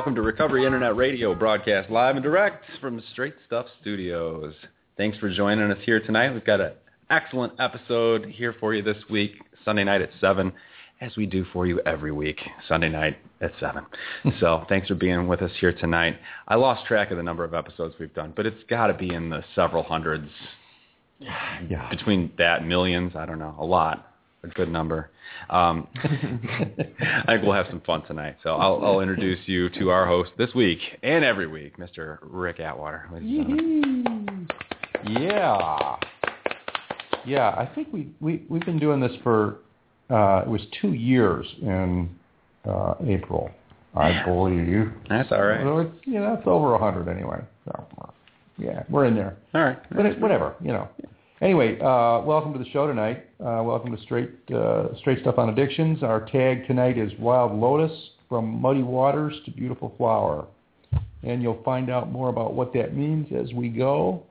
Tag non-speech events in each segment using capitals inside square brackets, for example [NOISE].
welcome to Recovery Internet Radio, broadcast live and direct from Straight Stuff Studios. Thanks for joining us here tonight. We've got an excellent episode here for you this week, Sunday night at 7, as we do for you every week, Sunday night at 7. [LAUGHS] so thanks for being with us here tonight. I lost track of the number of episodes we've done, but it's got to be in the several hundreds. Yeah. Between that, millions, I don't know, a lot a good number. Um, [LAUGHS] I think we'll have some fun tonight. So I'll, I'll, introduce you to our host this week and every week, Mr. Rick Atwater. Yeah, yeah. I think we we we've been doing this for uh, it was two years in uh, April, I believe. That's all right. So it's, you know, it's over a hundred anyway. So yeah, we're in there. All right. But it, whatever, you know. Anyway, uh, welcome to the show tonight. Uh, welcome to Straight uh, Straight Stuff on Addictions. Our tag tonight is Wild Lotus from Muddy Waters to Beautiful Flower. And you'll find out more about what that means as we go.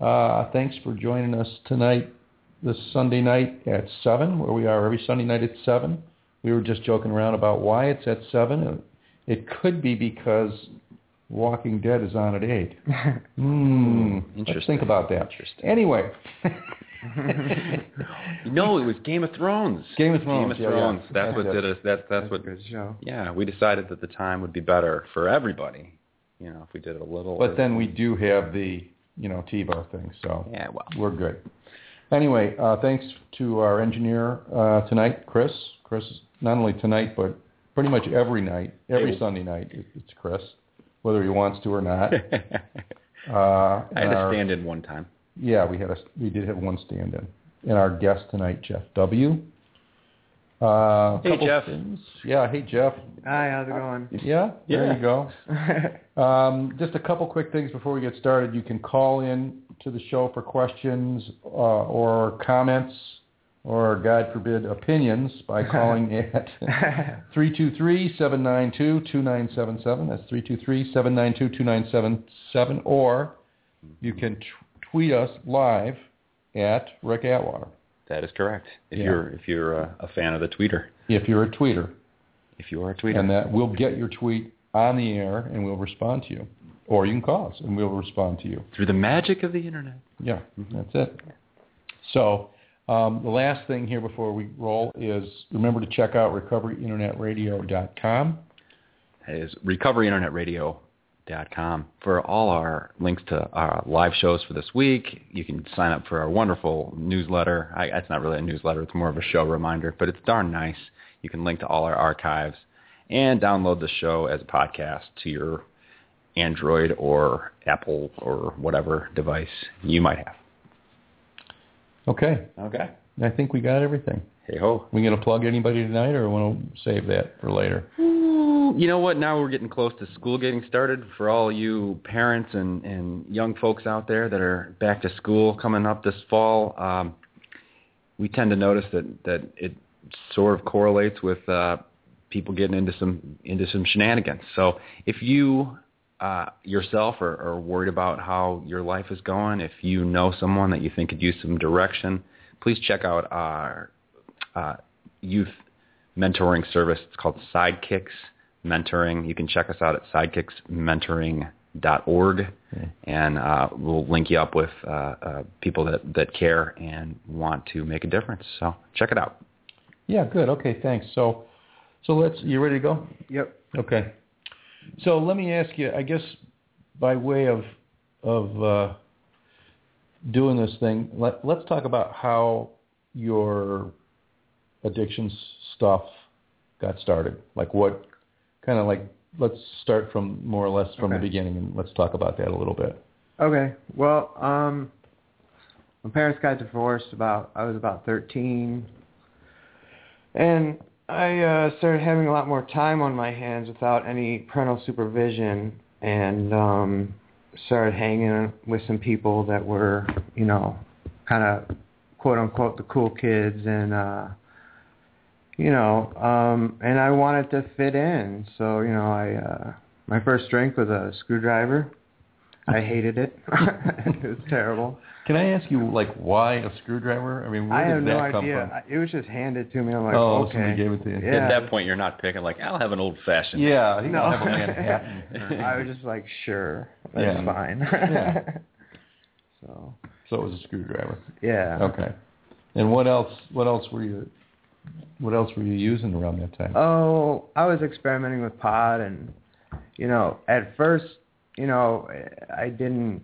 Uh, thanks for joining us tonight, this Sunday night at 7, where we are every Sunday night at 7. We were just joking around about why it's at 7. It could be because Walking Dead is on at eight. [LAUGHS] Hmm. Let's think about that. Interesting. Anyway. [LAUGHS] no, it was Game of Thrones. Game of Thrones. Game of yeah, Thrones. Yeah. That's, what did us. That's that's, that's what. good show. Yeah, we decided that the time would be better for everybody. You know, if we did it a little. But then we do have the you know TiVo thing, so yeah, well, we're good. Anyway, uh, thanks to our engineer uh, tonight, Chris. Chris, not only tonight, but pretty much every night, every Hey. Sunday night, it- it's Chris, whether he wants to or not. [LAUGHS] I Uh, had and to our- stand in one time. Yeah, we had a we did have one stand-in, and our guest tonight, Jeff W. Uh, Hey, Jeff. things. Yeah, hey Jeff. Hi, how's it going? Yeah, yeah. there you go. [LAUGHS] Um, just a couple quick things before we get started. You can call in to the show for questions uh, or comments or, God forbid, opinions by calling [LAUGHS] at 323-792-2977. That's 323-792-2977. Or you can t- tweet us live at Rick Atwater That is correct. If Yeah. you're if you're uh, a fan of the tweeter, if you're a tweeter. if you are a tweeter, and that we'll get your tweet on the air and we'll respond to you. Or you can call us and we'll respond to you. through the magic of the internet. Yeah, that's it. So um, the last thing here before we roll is remember to check out recoveryinternetradio.com. That is recoveryinternetradio.com for all our links to our live shows for this week. You can sign up for our wonderful newsletter. I, it's not really a newsletter; it's more of a show reminder, but it's darn nice. You can link to all our archives and download the show as a podcast to your Android or Apple or whatever device you might have. Okay, Okay. I think we got everything. Hey ho. We going to plug anybody tonight or want to save that for later? You know what? Now we're getting close to school getting started. For all you parents and, and young folks out there that are back to school coming up this fall, um, we tend to notice that, that it sort of correlates with uh, people getting into some into some shenanigans. So if you uh, yourself or, are worried about how your life is going, if you know someone that you think could use some direction, please check out our uh, youth mentoring service. It's called Sidekicks Mentoring. You can check us out at sidekicksmentoring.org, and uh, we'll link you up with uh, uh, people that, that care and want to make a difference. So check it out. Yeah, good. Okay, thanks. So, so let's. You ready to go? yep. Okay. So let me ask you, I guess, by way of of uh, doing this thing, let, let's talk about how your addictions stuff got started. Like what kind of like let's start from more or less from the beginning and let's talk about that a little bit. Okay. Well, um, my parents got divorced about I was about 13, and I uh, started having a lot more time on my hands without any parental supervision, and um, started hanging with some people that were, you know, kind of quote unquote the cool kids, and uh, you know, um, and I wanted to fit in, so you know, I uh, my first drink was a screwdriver. I hated it. [LAUGHS] it was terrible. Can I ask you, like, why a screwdriver? I mean, where I did have that no come idea. from? I- It was just handed to me. I'm like, oh, okay. somebody gave it to you. Yeah. At that point, you're not picking like I'll have an old fashioned. Yeah, he No. have a Manhattan. [LAUGHS] I was just like, sure, that's Yeah. fine. Yeah. [LAUGHS] so, so it was a screwdriver. yeah. Okay. And what else? What else were you? What else were you using around that time? Oh, I was experimenting with pot, and you know, at first, you know, I didn't,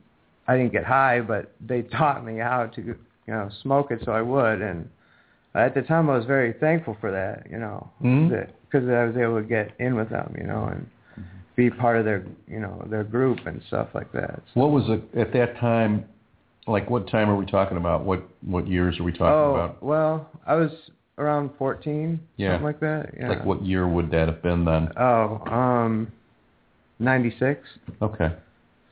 I didn't get high, but they [LAUGHS] taught me how to, you know, smoke it, so I would, and at the time, I was very thankful for that, you know, because I was able to get in with them, you know, and be part of their, you know, their group and stuff like that. What was it at that time? Like, what time are we talking about? What what years are we talking oh, about? well, I was around 14, Yeah. something like that. Yeah. Like, what year would that have been then? Oh, um, 96. Okay.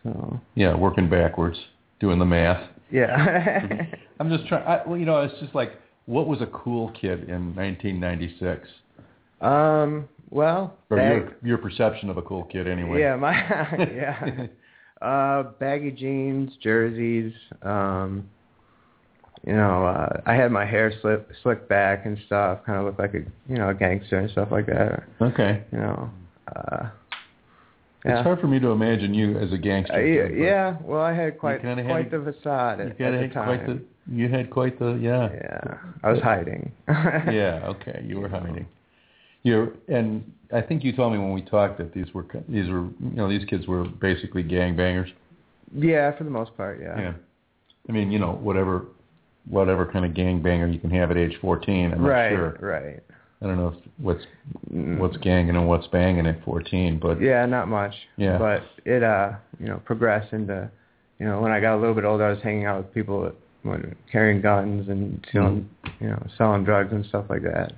So, Yeah, working backwards, doing the math. yeah. [LAUGHS] I'm just trying. I, well, you know, it's just like, what was a cool kid in 1996? um, well, Or bag- your your perception of a cool kid, anyway. yeah, my [LAUGHS] [LAUGHS] yeah. Uh, baggy jeans, jerseys, um, you know, uh, I had my hair slip, slicked back and stuff, kind of looked like a, you know, a gangster and stuff like that. Okay. You know, uh, It's yeah. hard for me to imagine you as a gangster. Uh, yeah, yeah, well, I had quite kinda had quite the facade You at, had, at the had time. quite the. You had quite the. Yeah. Yeah, I was hiding. [LAUGHS] yeah. Okay. You were hiding. You and I think you told me when we talked that these were these were you know these kids were basically gangbangers. Yeah, for the most part, yeah. Yeah. I mean, you know, whatever whatever kind of gangbanger you can have at age 14. I'm not right, sure. right. I don't know if what's what's ganging and what's banging at 14, but Yeah, not much. Yeah. But it uh, you know, progressed into, you know, when I got a little bit older, I was hanging out with people that when carrying guns and selling, Mm-hmm. you know, selling drugs and stuff like that.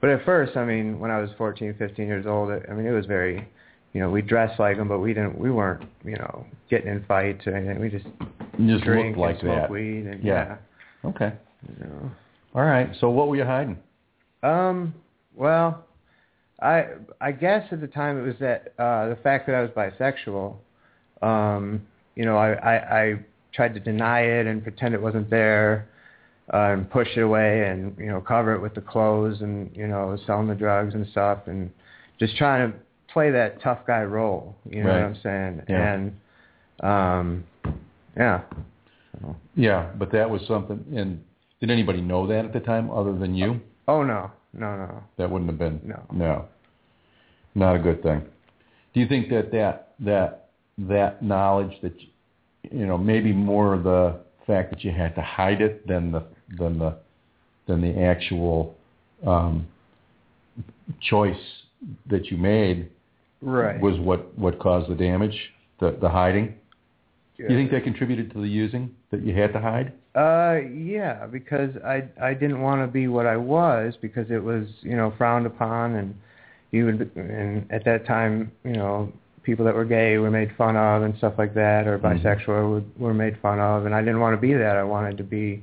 But at first, I mean, when I was 14, 15 years old, I mean, it was very, you know, we dressed like them, but we didn't, we weren't, you know, getting in fights or anything. We just you just drink looked like and smoke that. weed and Yeah. yeah, Okay. you know. All right. So what were you hiding? Um, well, I I guess at the time it was that uh the fact that I was bisexual. Um, you know, I, I I tried to deny it and pretend it wasn't there, uh, and push it away and you know cover it with the clothes and you know selling the drugs and stuff and just trying to play that tough guy role. You know Right. what I'm saying? Yeah. And um, yeah. So, Yeah, but that was something. And did anybody know that at the time, other than you? Oh no, no, no. That wouldn't have been. No. No. Not a good thing. Do you think that that that that knowledge that you know maybe more the fact that you had to hide it than the than the than the actual um, choice that you made Right. was what what caused the damage, the the hiding? Do you think that contributed to the using that you had to hide? Uh, yeah, because I I didn't want to be what I was because it was you know frowned upon and you would and at that time you know people that were gay were made fun of and stuff like that or Mhm. bisexual were, were made fun of and I didn't want to be that I wanted to be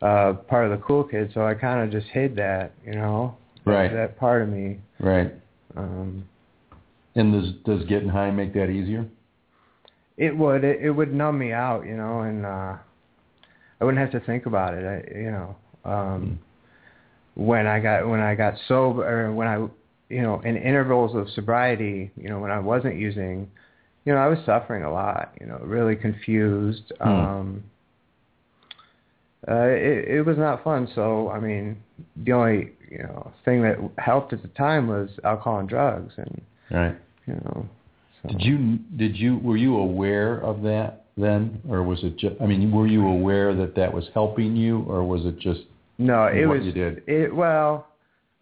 uh part of the cool kids so I kind of just hid that you know that- Right. that part of me Right. um And does does getting high make that easier? it would it, it would numb me out you know and uh i wouldn't have to think about it I, you know um when i got when i got sober or when i you know in intervals of sobriety you know when i wasn't using you know i was suffering a lot you know really confused Hmm. um uh it it was not fun so i mean the only you know thing that helped at the time was alcohol and drugs and Right. you know so. Did you did you were you aware of that then, or was it just? I mean, were you aware that that was helping you, or was it just No, it what was. you did? It well,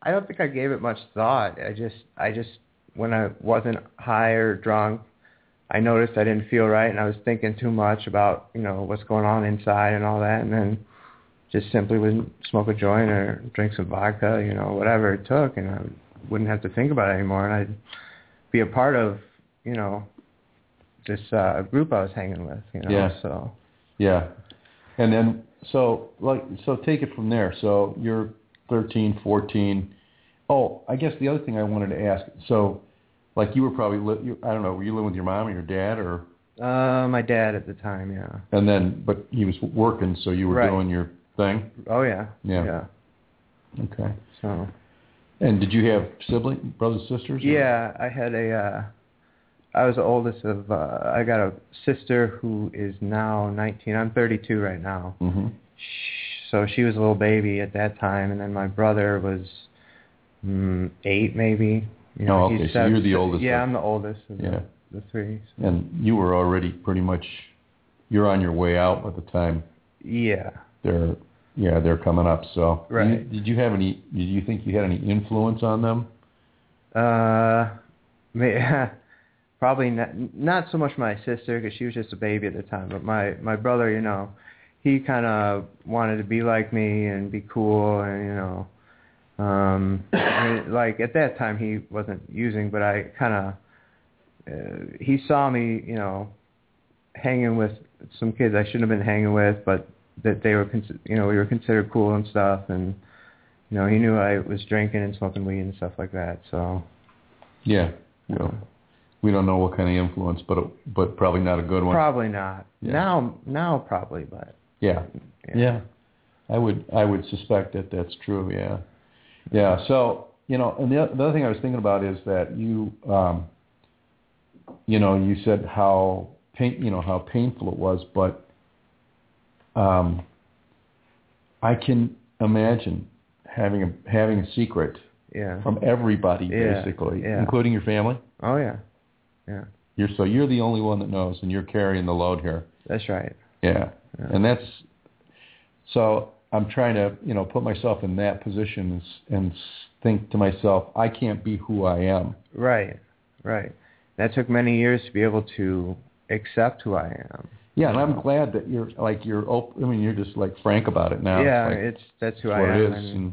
I don't think I gave it much thought. I just, I just, when I wasn't high or drunk, I noticed I didn't feel right, and I was thinking too much about, you know, what's going on inside and all that, and then just simply would smoke a joint or drink some vodka, you know, whatever it took, and I wouldn't have to think about it anymore, and I'd be a part of, you know, this uh, group I was hanging with, you know. Yeah. So Yeah. And then so like so take it from there. So you're 13, 14. Oh, I guess the other thing I wanted to ask. So like you were probably li- you, I don't know, were you living with your mom or your dad or Uh, my dad at the time, yeah. And then, but he was working, so you were Right. doing your thing. Oh yeah. Yeah. Yeah. Okay. So. And did you have siblings, brothers, sisters? or- Yeah, I had a. Uh, I was the oldest of. Uh, I got a sister who is now 19. I'm 32 right now. Mhm. So she was a little baby at that time, and then my brother was mm, eight, maybe. You Oh, he's okay, so seven- you're the oldest Yeah, of- I'm the oldest of Yeah. the, the three. So. And you were already pretty much, you're on your way out at the time Yeah. they're, yeah, they're coming up. So, Right. You- did you have any? Did you think you had any influence on them? Uh, [LAUGHS] may, probably not, not so much my sister because she was just a baby at the time, but my my brother, you know, he kind of wanted to be like me and be cool and you know, um, like at that time he wasn't using, but I kind of uh, he saw me, you know, hanging with some kids I shouldn't have been hanging with, but that they were, you know, we were considered cool and stuff, and you know, he knew I was drinking and smoking weed and stuff like that. So, Yeah. Well, we don't know what kind of influence, but but probably not a good one. probably not Yeah. now. Now probably, but yeah. Yeah. I would I would suspect that that's true. Yeah. Yeah. So you know, and the, the other thing I was thinking about is that you, um, you know, you said how pain, you know, how painful it was, but um, I can imagine having a having a secret yeah. from everybody, Yeah, basically, yeah. including your family. Oh yeah, yeah. You're so you're the only one that knows, and you're carrying the load here. That's right. Yeah. Yeah. And that's so I'm trying to, you know, put myself in that position and, and think to myself, I can't be who I am. Right, right. That took many years to be able to accept who I am. Yeah, and I'm glad that you're like you're open. I mean, you're just like frank about it now. yeah, It's like, it's that's who I what am. it is. and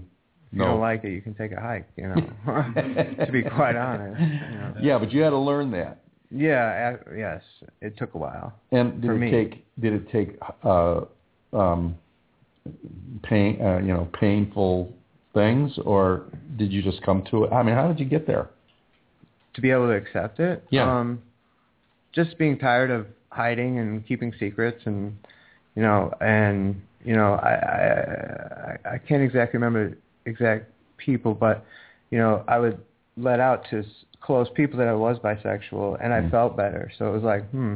you no, don't like it, you can take a hike. You know, [LAUGHS] to be quite honest. You know. [LAUGHS] yeah, but you had to learn that. Yeah. Yes. It took a while. And did it me. take did it take uh, um, pain, uh, you know, painful things, or did you just come to it? I mean, how did you get there? to be able to accept it. Yeah. Um, just being tired of hiding and keeping secrets, and you know, and you know, I I I- can't exactly remember exact people, but you know, I would let out to close people that I was bisexual, and I Mm. felt better. So it was like, hmm,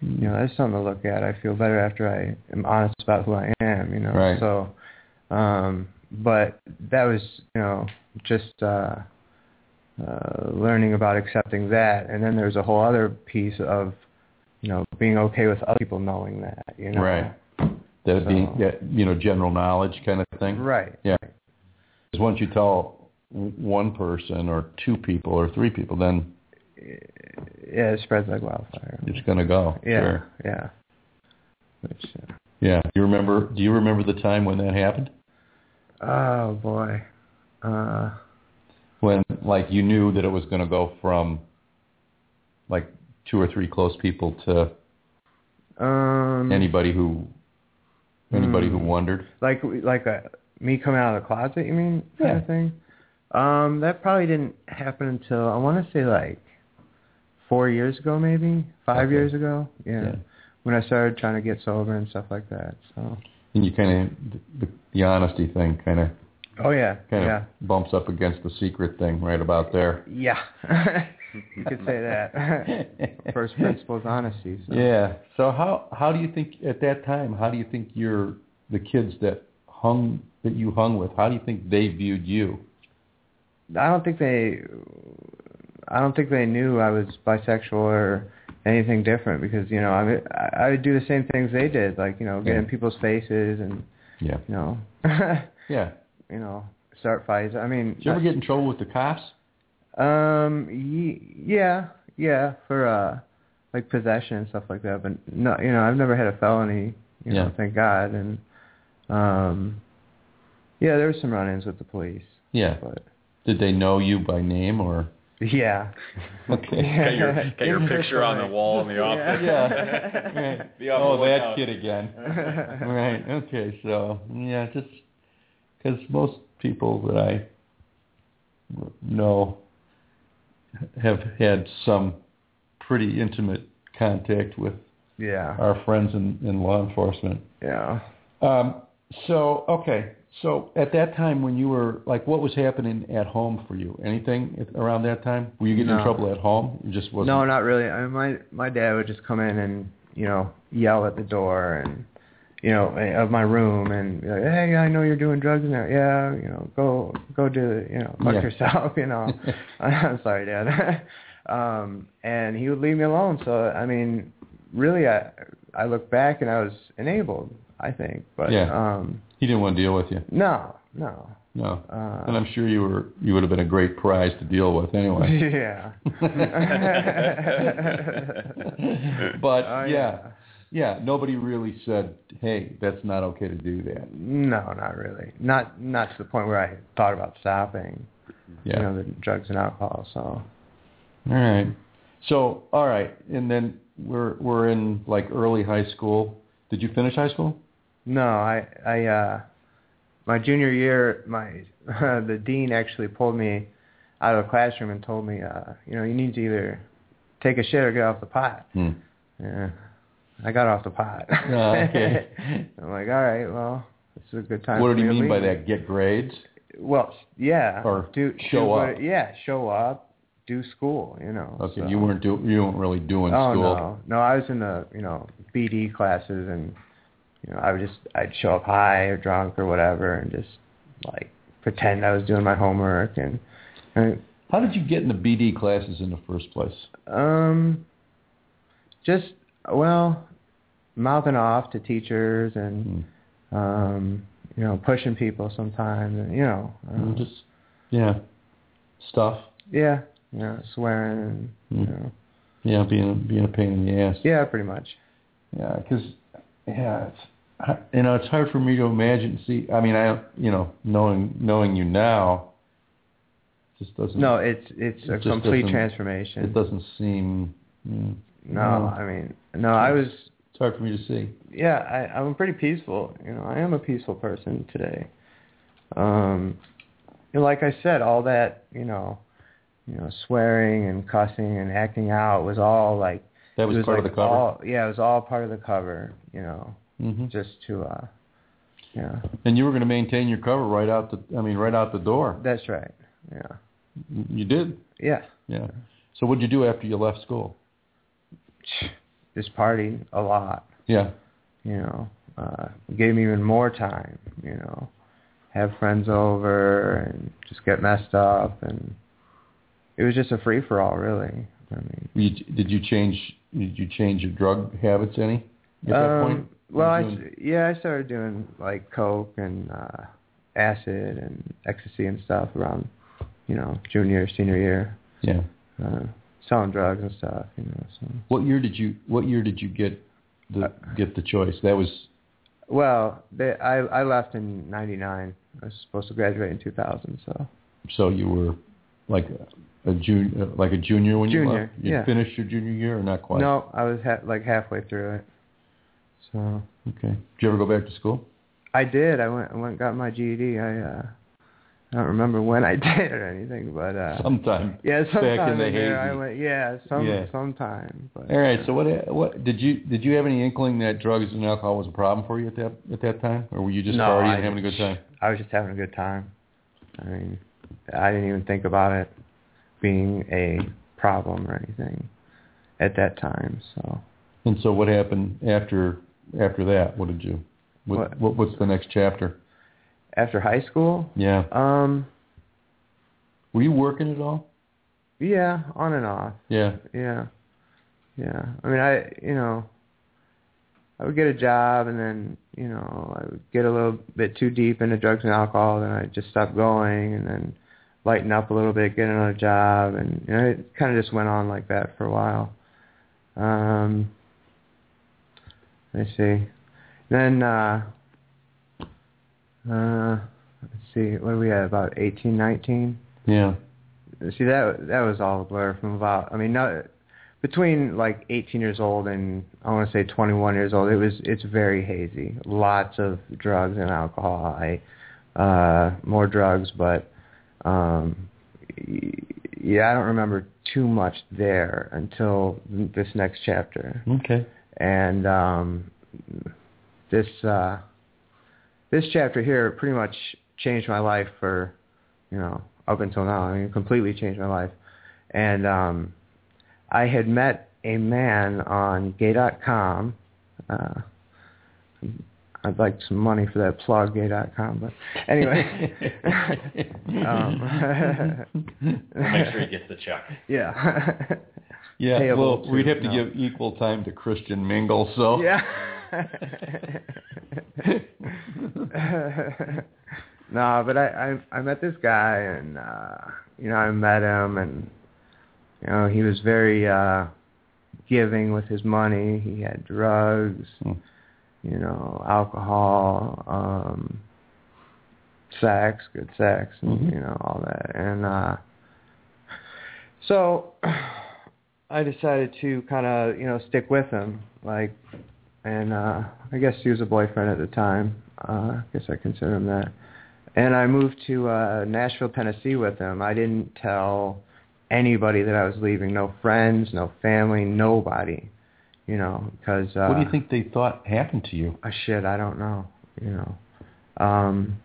you know, that's something to look at. I feel better after I am honest about who I am. You know, Right. so. Um, but that was, you know, just. uh uh, learning about accepting that, and then there's a whole other piece of, you know, being okay with other people knowing that, you know. Right. That So- yeah, you know general knowledge kind of thing. Right. Yeah. Because once you tell one person or two people or three people, then Yeah, it spreads like wildfire. it's going to go. Yeah. Sure. Yeah. Which, uh, Yeah. You remember? Do you remember the time when that happened? oh boy. Uh, When like you knew that it was going to go from like two or three close people to um, anybody who anybody who Hmm. wondered. like like a, me coming out of the closet, you mean, kind Yeah. of thing. Um, that probably didn't happen until I want to say like four years ago, maybe five Okay. years ago. Yeah. Yeah. when I started trying to get sober and stuff like that. So. And you kind of the, the honesty thing kind of Oh yeah. kind yeah. of bumps up against the secret thing right about there. Yeah. [LAUGHS] you could say that. [LAUGHS] First principles honesty. So. Yeah. So how how do you think at that time? How do you think your the kids that hung that you hung with? How do you think they viewed you? I don't think they. I don't think they knew I was bisexual or anything different because you know I mean, I I would do the same things they did, like you know get in people's faces and Yeah. you know [LAUGHS] Yeah. you know start fights. I mean, Did you ever get in trouble with the cops? Um. Ye- yeah. Yeah. For uh, like possession and stuff like that. But no, you know, I've never had a felony. You know, Yeah. thank God. And um, yeah, there was some run-ins with the police. Yeah. But Did they know you by name or? yeah. Okay. Got your, [LAUGHS] got your picture on the wall in the office. Yeah. [LAUGHS] Right. Be on the oh, that lookout. kid again. [LAUGHS] right. Okay. So yeah, just because most people that I know have had some pretty intimate contact with Yeah. our friends in, in law enforcement. Yeah. Um, so okay, so at that time when you were like, what was happening at home for you? Anything around that time? Were you getting in trouble at home? You just wasn't. No, not really. I mean, my my dad would just come in and you know yell at the door and you know of my room and be like, hey, I know you're doing drugs in there. Yeah, you know, go go do. You know, fuck Yeah. yourself. [LAUGHS] You know. [LAUGHS] [LAUGHS] I'm sorry, Dad. um, and he would leave me alone. So I mean, really, I I look back and I was enabled. I think, but Yeah. um, He didn't want to deal with you. no, no. No. Uh, and I'm sure you were you would have been a great prize to deal with anyway. [LAUGHS] yeah. [LAUGHS] but Oh, yeah, yeah, nobody really said, "Hey, that's not okay to do that." No, not really. Not not to the point where I thought about stopping. Yeah. You know, the drugs and alcohol. So All right. So, all right, and then we're we're in like early high school. Did you finish high school? No, I I uh my junior year my uh, [LAUGHS] the dean actually pulled me out of the classroom and told me uh you know you need to either take a shit or get off the pot. Hmm. Yeah. I got off the pot. Oh, okay. [LAUGHS] I'm like, all right, well, this is a good time. What did he mean by that? Get grades? Well, yeah. Or do show do what- up. Yeah, show up, do school. You know. Okay, so. you weren't do you weren't really doing oh school. no, no, I was in the you know BD classes and you know I would just I'd show up high or drunk or whatever and just like pretend I was doing my homework and, and How did you get into BD classes in the first place? um just well mouthing off to teachers and Hmm. um you know pushing people sometimes and you know um, Just yeah, stuff. yeah you know swearing and you Hmm. know Yeah, being being a pain in the ass. yeah pretty much Yeah, because yeah, it's you know it's hard for me to imagine. See, I mean, I you know knowing knowing you now, just doesn't. no it's it's It a complete transformation it doesn't seem. Mm, no I mean no I was It's hard for me to see. yeah, I, I'm pretty peaceful. You know, I am a peaceful person today. Um, and like I said, all that you know, you know, swearing and cussing and acting out was all like That was, was part like of the cover. All, yeah, it was all part of the cover. You know, hmm just to uh, yeah, And you were going to maintain your cover right out the. I mean, right out the door. that's right. Yeah, You did. yeah, Yeah. So what did you do after you left school? [SIGHS] just partied a lot. Yeah. you know, uh, gave me even more time, you know, have friends over and just get messed up and it was just a free for all really. I mean, You, did you change? Did you change your drug habits any at that um, point? Well, I, yeah, I started doing like coke and uh acid and ecstasy and stuff around, you know, junior, senior year, yeah. uh selling drugs and stuff, you know, so What year did you What year did you get the get the choice? That was well, they, I I left in 99. I was supposed to graduate in 2000, so so you were like a, junior, like a junior when you left. You yeah. finished your junior year or not quite? No, I was ha- like halfway through it. So Okay. Did you ever go back to school? I did. I went. I went and got my GED. I uh, I don't remember when I [LAUGHS] did or anything, but uh, Sometime. yeah, sometime back in the there I went. Yeah, some Yeah. sometime. But All right. So what what did you did you have any inkling that drugs and alcohol was a problem for you at that at that time, or were you just No, partying I and having a good time? I was just having a good time. I mean, I didn't even think about it being a problem or anything at that time. So And so what happened after after that? What did you? What, What? what what's the next chapter? after high school, Yeah. um, Were you working at all? yeah, on and off. Yeah. Yeah. Yeah. I mean, I, you know, I would get a job and then, you know, I would get a little bit too deep into drugs and alcohol, then I'd just stop going and then lighten up a little bit, get another job, and, you know, it kind of just went on like that for a while. Um, me see. Then, uh, uh, let's see, what are we at, about 18, 19? Yeah. See that that was all a blur from about. I mean, no, between like 18 years old and I want to say 21 years old, it was it's very hazy. Lots of drugs and alcohol. I uh, more drugs, but um, yeah, I don't remember too much there until this next chapter. Okay. And um, this uh, this chapter here pretty much changed my life for you know up until now. I mean, completely changed my life. And um, I had met a man on Gay.com. Uh, I'd like some money for that plug, gay.com. But anyway, [LAUGHS] um, [LAUGHS] Make sure he gets the check. yeah, [LAUGHS] Yeah, well, we'd have to no. give equal time to Christian Mingle, so. yeah. [LAUGHS] [LAUGHS] no, but I, I I met this guy and uh you know I met him and you know he was very uh giving with his money. He had drugs, Hmm. you know, alcohol, um sex, good sex and Mhm. you know all that. And uh so I decided to kind of, you know, stick with him like and uh I guess he was a boyfriend at the time. Uh I guess I consider him that. And I moved to uh Nashville, Tennessee with him. I didn't tell anybody that I was leaving, no friends, no family, nobody. You know, because uh what do you think they thought happened to you? uh, shit, I don't know, you know. Um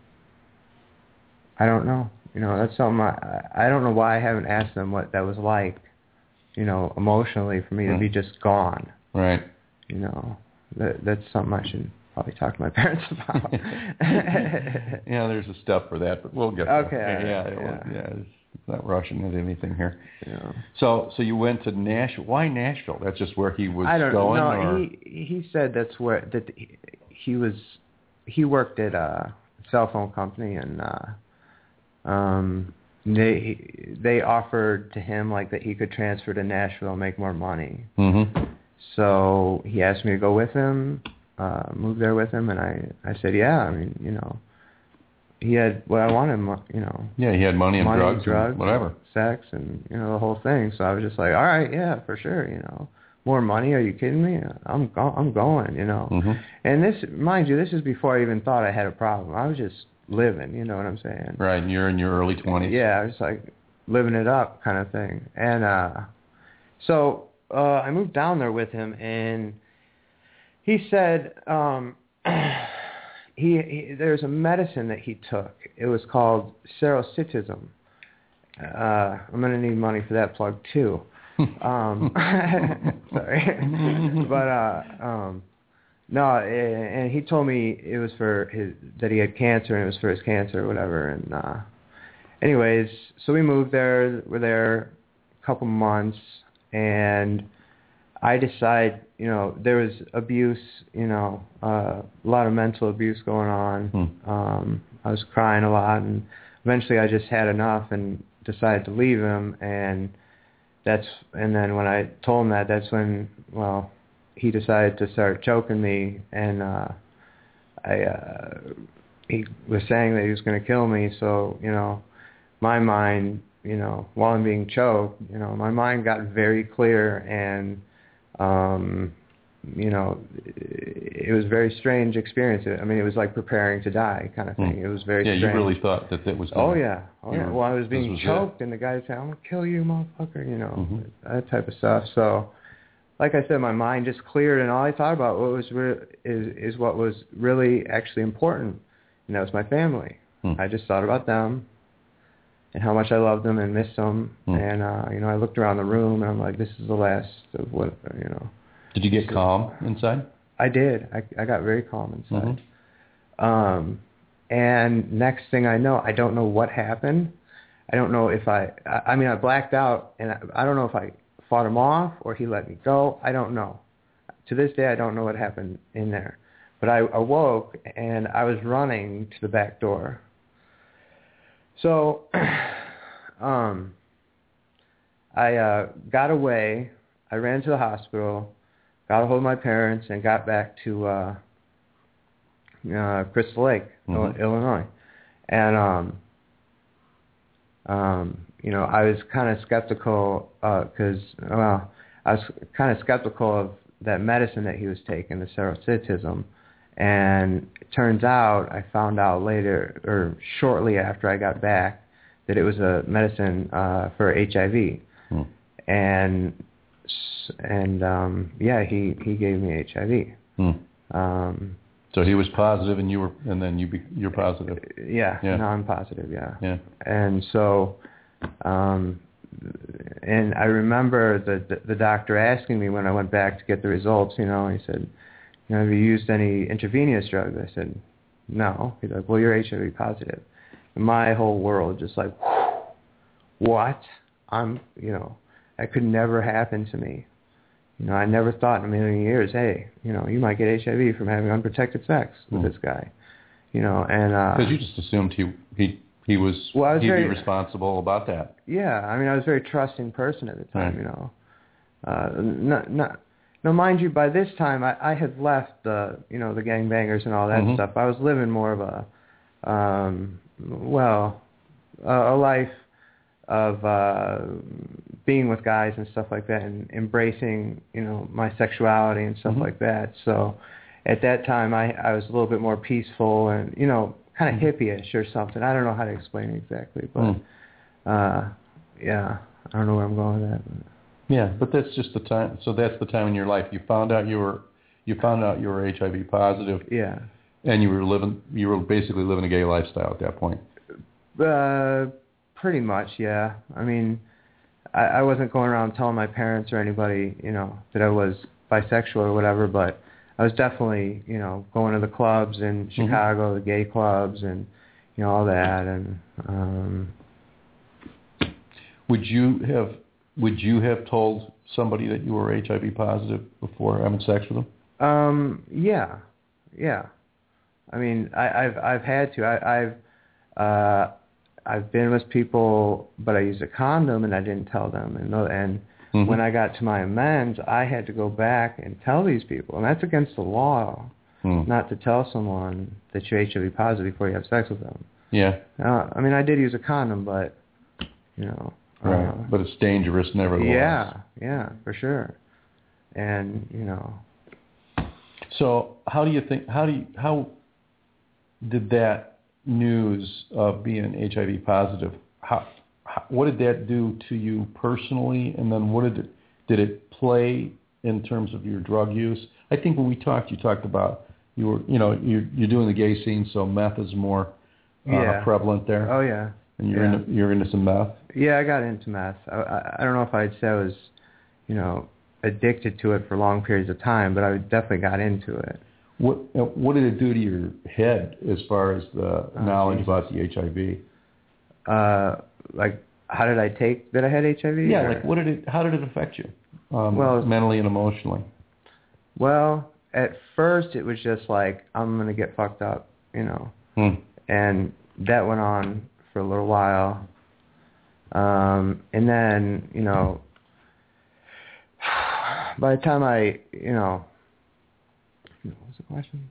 I don't know. You know, that's something I I don't know why I haven't asked them what that was like, you know, emotionally for me to Hmm. be just gone Right. you know that that's something I should probably talk to my [LAUGHS] parents about. [LAUGHS] yeah, there's a step for that, but we'll get there. Okay, Yeah, yeah, right, it was- yeah. yeah, it's not rushing into anything here. Yeah. So, so you went to Nashville. Why Nashville? That's just where he was I don't going, or He he said that's where that he, he was. He worked at a cell phone company, and uh, um, they they offered to him like that he could transfer to Nashville and make more money. hmm So he asked me to go with him, uh, move there with him, and I I said yeah. I mean you know, he had what I wanted, you know, Yeah, he had money and money, drugs, drugs, and whatever. sex, and you know the whole thing. So I was just like, all right, yeah, for sure. You know, more money? Are you kidding me? I'm go- I'm going. You know. hmm And this, mind you, this is before I even thought I had a problem. I was just living. You know what I'm saying? Right, and you're in your early twenties. Yeah, I was like living it up kind of thing. And uh so uh I moved down there with him and he said um [CLEARS THROAT] he, he there's a medicine that he took. It was called serocitism. Uh I'm going to need money for that plug too. [LAUGHS] Um [LAUGHS] sorry. [LAUGHS] but uh um no, and he told me it was for his that he had cancer and it was for his cancer or whatever and uh anyways, so we moved there. We're there a couple months, and I decide, you know, there was abuse, you know, uh, a lot of mental abuse going on. Hmm. Um, I was crying a lot, and eventually I just had enough and decided to leave him. And that's and then when I told him that, that's when well, he decided to start choking me, and uh, I. Uh, he was saying that he was going to kill me, so you know, my mind, you know, while I'm being choked, you know, my mind got very clear and, um, you know, it was a very strange experience. I mean, it was like preparing to die kind of thing. Hmm. It was very Yeah, strange. you really thought that that was. Oh gonna- yeah, oh yeah. were- Well, I was being was it. choked, and the guy said, "I'm gonna kill you, motherfucker," you know, Mhm. that type of stuff. So, like I said, my mind just cleared, and all I thought about what was re- is is what was really actually important, and that was my family. Hmm. I just thought about them and how much I loved them and missed them. Hmm. And uh, you know, I looked around the room and I'm like, this is the last of what you know. Did you get calm inside? I did. I I got very calm inside. Mhm. Um, and next thing I know, I don't know what happened. I don't know if I. I, I mean, I blacked out, and I, I don't know if I fought him off or he let me go. I don't know. To this day, I don't know what happened in there. But I awoke and I was running to the back door. So, [CLEARS THROAT] um, I uh, got away. I ran to the hospital, got a hold of my parents, and got back to uh, uh, Crystal Lake, Mhm. Illinois. And um, um, you know, I was kind of skeptical because, well, I was kind of skeptical of that medicine that he was taking, the serocitism. And it turns out, I found out later, or shortly after I got back, that it was a medicine uh, for HIV, Hmm. and and um, yeah, he he gave me HIV. Hmm. Um, So he was positive, and you were, and then you be, you're positive. yeah, yeah, I'm positive. yeah. Yeah. and so um and I remember the, the the doctor asking me when I went back to get the results, you know, he said, you know, have you used any intravenous drugs? I said, no. He's like, well, you're HIV positive. And my whole world just like, what? I'm, you know, that could never happen to me. You know, I never thought in a million years, hey, you know, you might get HIV from having unprotected sex with Hmm. this guy. You know, and uh Because you just assumed he he he was Well, I was he'd very- be responsible about that. Yeah, I mean, I was a very trusting person at the time, Right. you know. Uh, not, not, no, mind you, by this time, I, I had left the, you know, the gangbangers and all that Mhm. stuff. I was living more of a, um, well, a, a life of uh, being with guys and stuff like that, and embracing, you know, my sexuality and stuff Mhm. like that. So, at that time, I, I was a little bit more peaceful and, you know, kind of Mhm. hippie-ish or something. I don't know how to explain it exactly, but. Hmm. Uh, yeah, I don't know where I'm going with that. But Yeah, but that's just the time. So that's the time in your life you found out you were you found out you were HIV positive, yeah, and you were living you were basically living a gay lifestyle at that point. uh, pretty much. Yeah, I mean, I, I wasn't going around telling my parents or anybody, you know, that I was bisexual or whatever, but I was definitely, you know, going to the clubs in Chicago, the gay clubs, and you know all that, and um, Would you have would you have told somebody that you were HIV positive before having sex with them? Um, yeah, yeah. I mean, I, I've I've had to. I, I've uh, I've been with people, but I used a condom and I didn't tell them. And and Mhm. when I got to my amends, I had to go back and tell these people, and that's against the law, Hmm. not to tell someone that you're HIV positive before you have sex with them. Yeah, Uh, I mean, I did use a condom, but you know. right. uh, but it's dangerous nevertheless. yeah, yeah, for sure. And you know, So how do you think? How do you, how did that news of being HIV positive? How what did that do to you personally? And then what did it did it play in terms of your drug use? I think when we talked, you talked about you were you know you're you're doing the gay scene, so meth is more uh, Yeah. prevalent there, oh yeah, and you're yeah. into you're into some meth. Yeah, I got into meth. I, I, I don't know if I'd say I was, you know, addicted to it for long periods of time, but I definitely got into it. What uh, what did it do to your head as far as the Oh, knowledge about the HIV? Uh, like, how did I take that I had HIV? Yeah, or- like what did it? How did it affect you? Um, Well- mentally and emotionally. Well, at first it was just like I'm gonna get fucked up, you know, Hmm. and that went on for a little while. Um, and then, you know, [SIGHS] by the time I, you know, what was the question?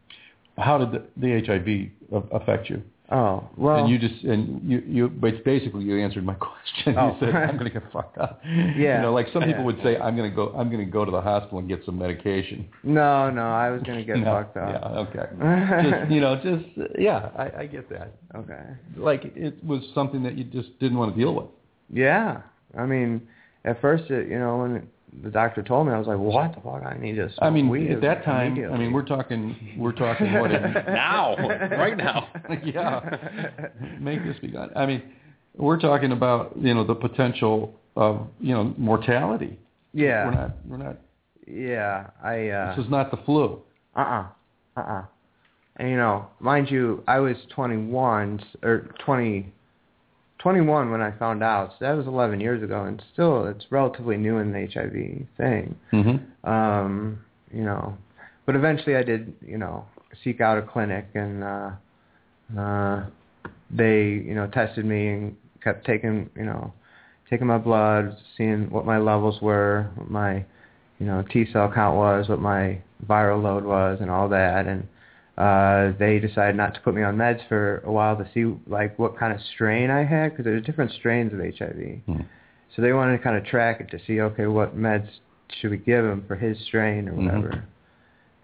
How did the, the HIV affect you? Oh, well, and you just and you you but basically you answered my [LAUGHS] question. Oh. You said I'm going to get fucked up. [LAUGHS] Yeah. You know, like some people Yeah. would say I'm going to go I'm going to go to the hospital and get some medication. no, no, I was gonna get [LAUGHS] No, fucked up. Yeah. Okay. just you know, just yeah, I, I get that. Okay. Like it was something that you just didn't want to deal with. Yeah, I mean, at first, it, you know, when the doctor told me, I was like, "What the fuck? I need to." Smoke I mean, weed at that time, I mean, we're talking, we're talking what? in- [LAUGHS] Now, right now. [LAUGHS] yeah. Make this be done. I mean, we're talking about you know the potential of you know mortality. Yeah. We're not. We're not. Yeah, I. uh This is not the flu. Uh uh-uh, uh. Uh-uh. And you know, mind you, I was 21 or 20, 21 when I found out. So that was 11 years ago, and still, it's relatively new in the HIV thing. Mm-hmm. Um, you know, but eventually I did, you know, seek out a clinic, and uh, uh, they, you know, tested me and kept taking, you know, taking my blood, seeing what my levels were, what my, you know, T cell count was, what my viral load was, and all that, and uh, they decided not to put me on meds for a while to see like what kind of strain I had because there's different strains of HIV. Hmm. So they wanted to kind of track it to see, okay, what meds should we give him for his strain or Mhm. whatever.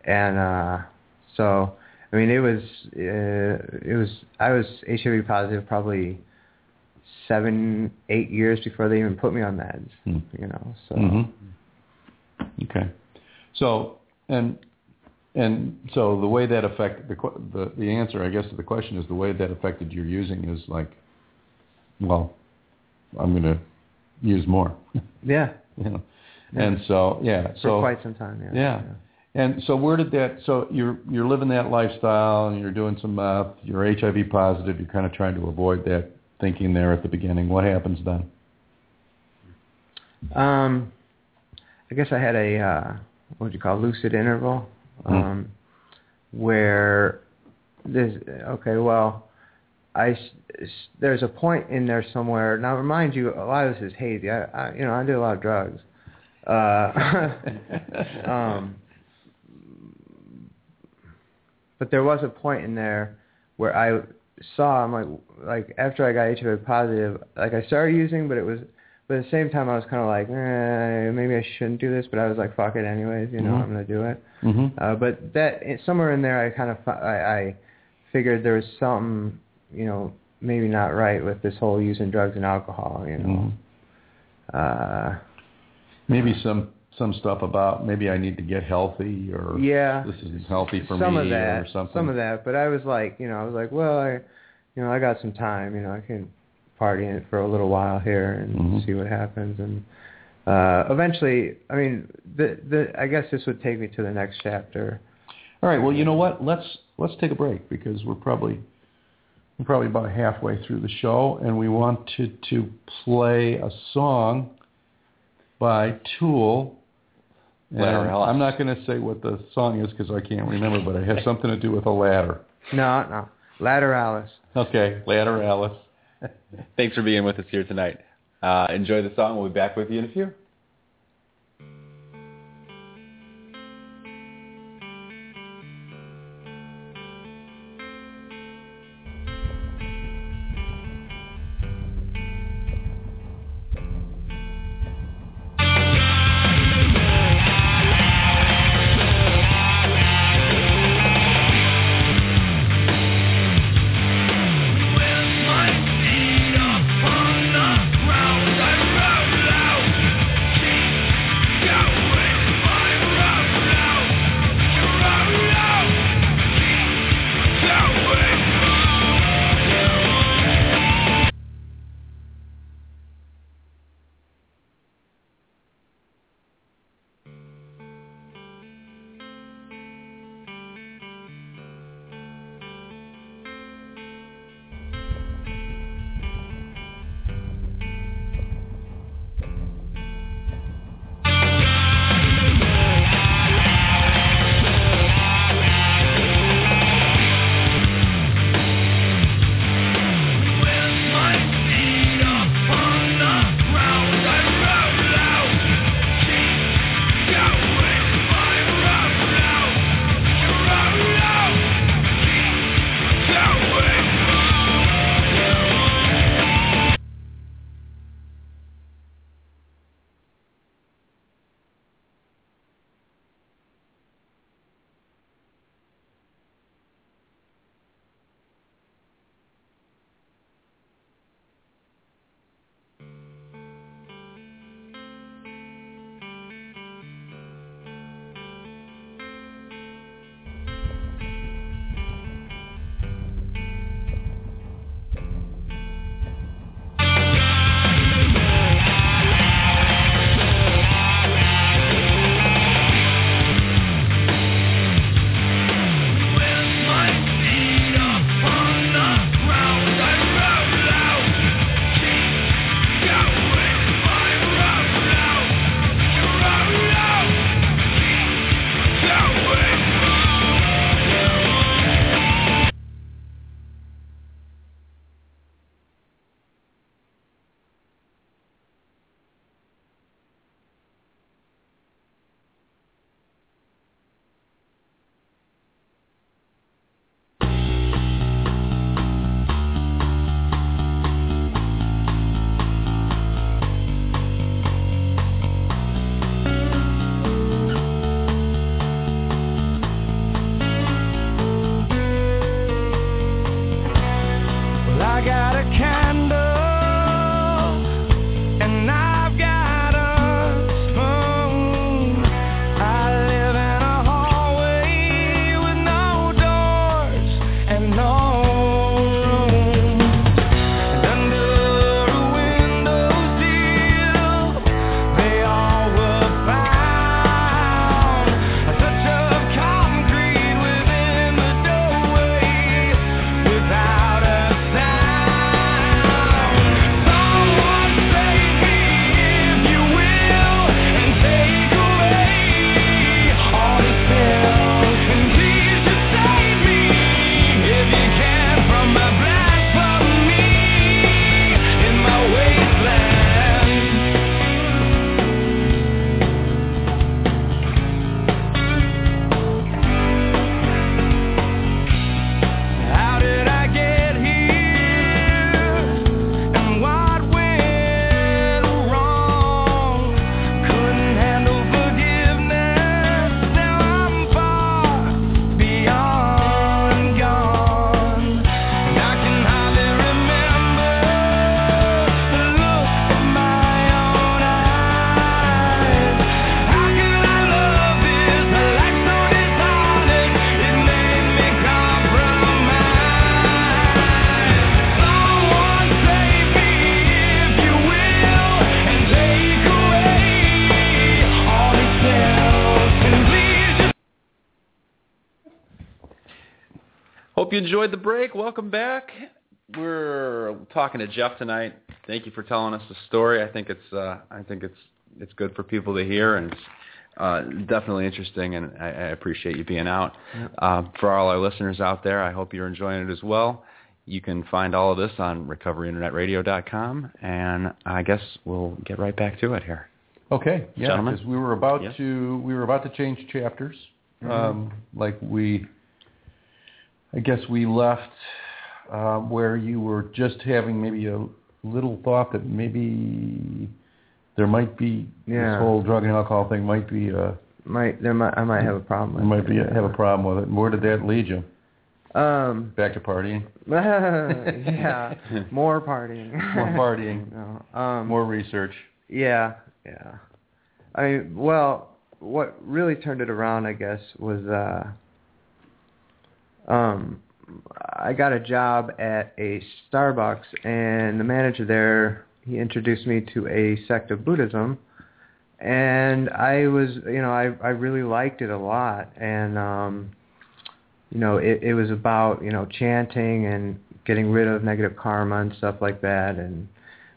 And uh, so, I mean, it was uh, it was I was HIV positive probably seven, eight years before they even put me on meds. Hmm. You know, so Mhm. Okay. So and and so the way that affected the the the answer, I guess, to the question is the way that affected your using is like, well, I'm going to use more. [LAUGHS] yeah, you know. Yeah. And so yeah, for so quite some time. Yeah. Yeah. And so where did that? So you're you're living that lifestyle, and you're doing some meth. You're HIV positive. You're kind of trying to avoid that thinking there at the beginning. What happens then? Um, I guess I had a uh, what would you call lucid interval, Hmm. um, where this. Okay, well, I there's a point in there somewhere. Now, remind you, a lot of this is hazy. I, I you know I do a lot of drugs. Uh, [LAUGHS] um, but there was a point in there where I saw I'm like like after I got HIV positive, like I started using, but it was but at the same time I was kind of like eh, maybe I shouldn't do this, but I was like fuck it anyways, you know Mhm. I'm gonna do it. hmm Uh, but that somewhere in there I kind of I, I figured there was something you know maybe not right with this whole using drugs and alcohol, you know. Uh, Maybe some some stuff about maybe I need to get healthy or yeah. this isn't healthy for some me of that, or something. Some of that, but I was like, you know, I was like, well, I, you know, I got some time, you know, I can party in it for a little while here and Mhm. see what happens, and uh eventually, I mean, the the I guess this would take me to the next chapter. All right. Well, you know what? Let's let's take a break because we're probably we're probably about halfway through the show, and we wanted to play a song by Tool. And Ladder Alice. I'm not going to say what the song is because I can't remember, but it has something to do with a ladder. No, no, Lateralus. Okay, Ladder Alice. Thanks for being with us here tonight. Uh, enjoy the song. We'll be back with you in a few. Hope you enjoyed the break. Welcome back. We're talking to Jeff tonight. Thank you for telling us the story. I think it's uh, I think it's it's good for people to hear, and it's uh, definitely interesting. And I, I appreciate you being out. Uh, for all our listeners out there, I hope you're enjoying it as well. You can find all of this on recoveryinternetradio.com, and I guess we'll get right back to it here. Okay, yeah, because we were about Yes. to we were about to change chapters. Mm-hmm. Um, like we, I guess we left uh, where you were just having maybe a little thought that maybe there might be Yeah. this whole drug and alcohol thing might be uh Might there might I might have a problem. there might be have a problem with it. And where did that lead you? Um. Back to partying, [LAUGHS] yeah. More partying. [LAUGHS] more partying, [LAUGHS] no. Um. more research. Yeah, yeah. I mean, well, what really turned it around, I guess, was uh um I got a job at a Starbucks and the manager there, he introduced me to a sect of Buddhism and I was, you know, I I really liked it a lot and um you know, it it was about, you know, chanting and getting rid of negative karma and stuff like that and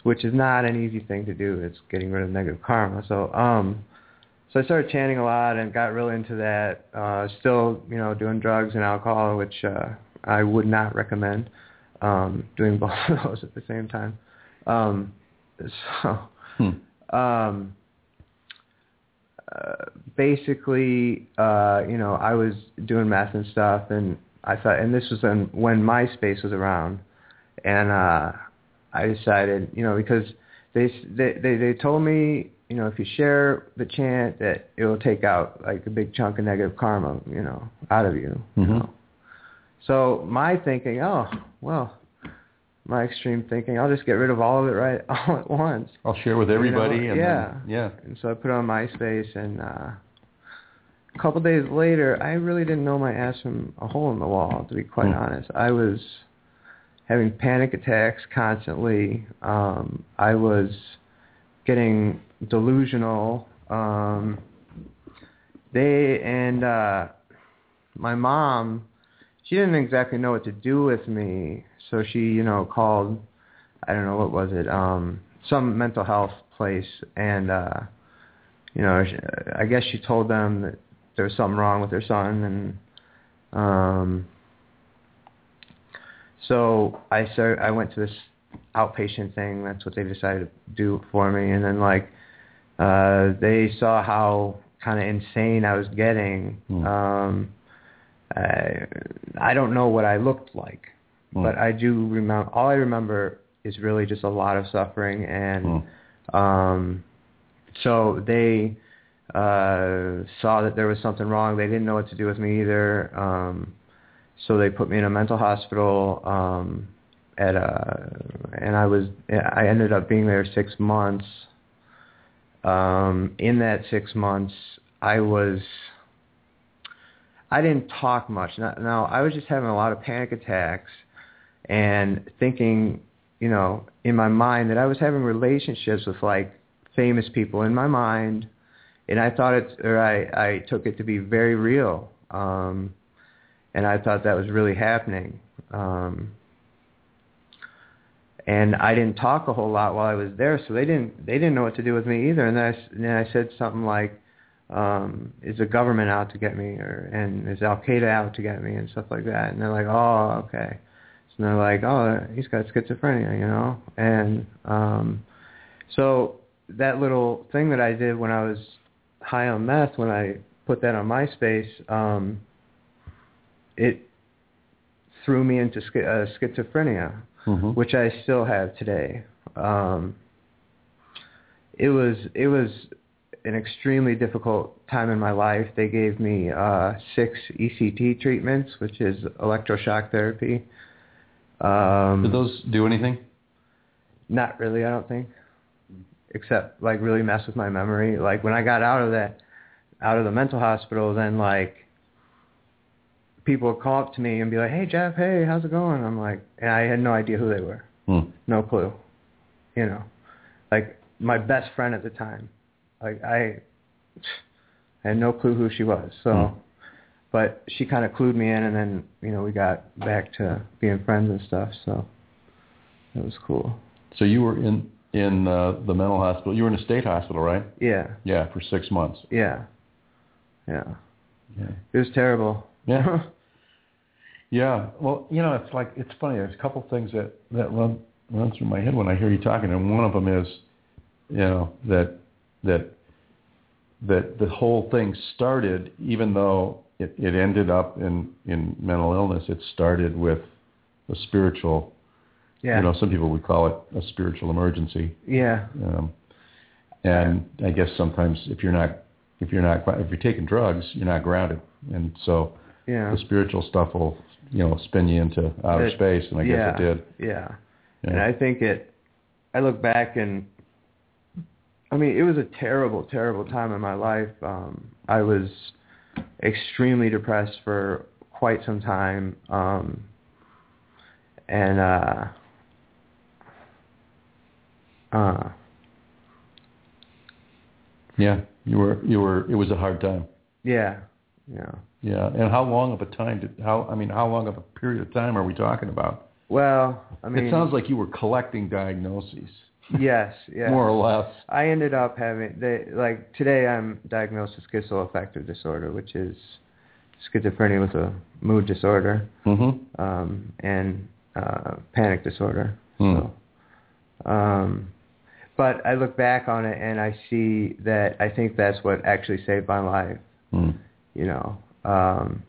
which is not an easy thing to do. It's getting rid of negative karma. So, um, so I started chanting a lot and got really into that. Uh, still, you know, doing drugs and alcohol, which uh, I would not recommend. Um, doing [LAUGHS] both of those at the same time. Um, so, Hmm. um, uh, basically, uh, you know, I was doing meth and stuff, and I thought, and this was when, when MySpace was around, and uh, I decided, you know, because they they they, they told me, you know, if you share the chant, that it will take out like a big chunk of negative karma, you know, out of you. you Mhm. know. So my thinking, oh well, my extreme thinking, I'll just get rid of all of it right [LAUGHS] all at once. I'll share with everybody. know, and yeah. Then, yeah. And so I put it on MySpace, and uh, a couple days later, I really didn't know my ass from a hole in the wall. To be quite Hmm. honest, I was having panic attacks constantly. Um, I was getting delusional. Um, they and uh, my mom, she didn't exactly know what to do with me, so she, you know, called. I don't know what was it, um, some mental health place, and uh, you know, I guess she told them that there was something wrong with her son, and um, so I started. I went to this outpatient thing. That's what they decided to do for me, and then like uh, they saw how kind of insane I was getting. Hmm. Um, I, I don't know what I looked like, Hmm. but I do remember. All I remember is really just a lot of suffering, and Hmm. um, so they uh, saw that there was something wrong. They didn't know what to do with me either. Um, so they put me in a mental hospital. Um, at a, and I was I ended up being there six months. Um, in that six months, I was I didn't talk much. Now, I was just having a lot of panic attacks and thinking, you know, in my mind that I was having relationships with like famous people in my mind, and I thought it, or I I took it to be very real, um, and I thought that was really happening. Um, and I didn't talk a whole lot while I was there, so they didn't they didn't know what to do with me either. And then I, s- then I said something like, um, "Is the government out to get me?" or "And is Al Qaeda out to get me?" and stuff like that. And they're like, "Oh, okay." So they're like, "Oh, he's got schizophrenia," you know. And um, so that little thing that I did when I was high on meth, when I put that on MySpace, um, it threw me into schi- uh, schizophrenia Mhm. which I still have today. Um, it was it was an extremely difficult time in my life. They gave me uh, six ECT treatments, which is electroshock therapy. Um, Did those do anything? not really, I don't think, except like really mess with my memory. Like when I got out of that, out of the mental hospital, then like people would call up to me and be like, "Hey Jeff, hey, how's it going?" I'm like, and I had no idea who they were. Hmm. No clue. You know, like my best friend at the time. Like I, I had no clue who she was. So, but she kind of clued me in, and then you know we got back to being friends and stuff. So it was cool. So you were in in uh, the mental hospital. You were in a state hospital, right? Yeah, Yeah, for six months. yeah, yeah. Yeah. It was terrible. Yeah. [LAUGHS] Yeah. Well, you know, it's like it's funny. There's a couple things that that run run through my head when I hear you talking, and one of them is, you know, that that that the whole thing started, even though it, it ended up in in mental illness, it started with a spiritual. yeah, You know, some people would call it a spiritual emergency. yeah, Um, and I guess sometimes if you're not if you're not if you're taking drugs, you're not grounded, and so yeah. the spiritual stuff will you know spin you into outer It- space, and I guess it did. Yeah. Yeah. And I think it. I look back and. I mean, it was a terrible, terrible time in my life. Um, I was extremely depressed for quite some time, um, and uh, uh, yeah, you were you were. It was a hard time. yeah, yeah. Yeah, and how long of a time did how I mean how long of a period of time are we talking about? Well, I mean, it sounds like you were collecting diagnoses, yes, yes. more or less. I ended up having they like today I'm diagnosed with schizoaffective disorder, which is schizophrenia with a mood disorder Mm-hmm. um, and uh, panic disorder. Hmm. So, um, but I look back on it and I see that I think that's what actually saved my life. Hmm. You know, um,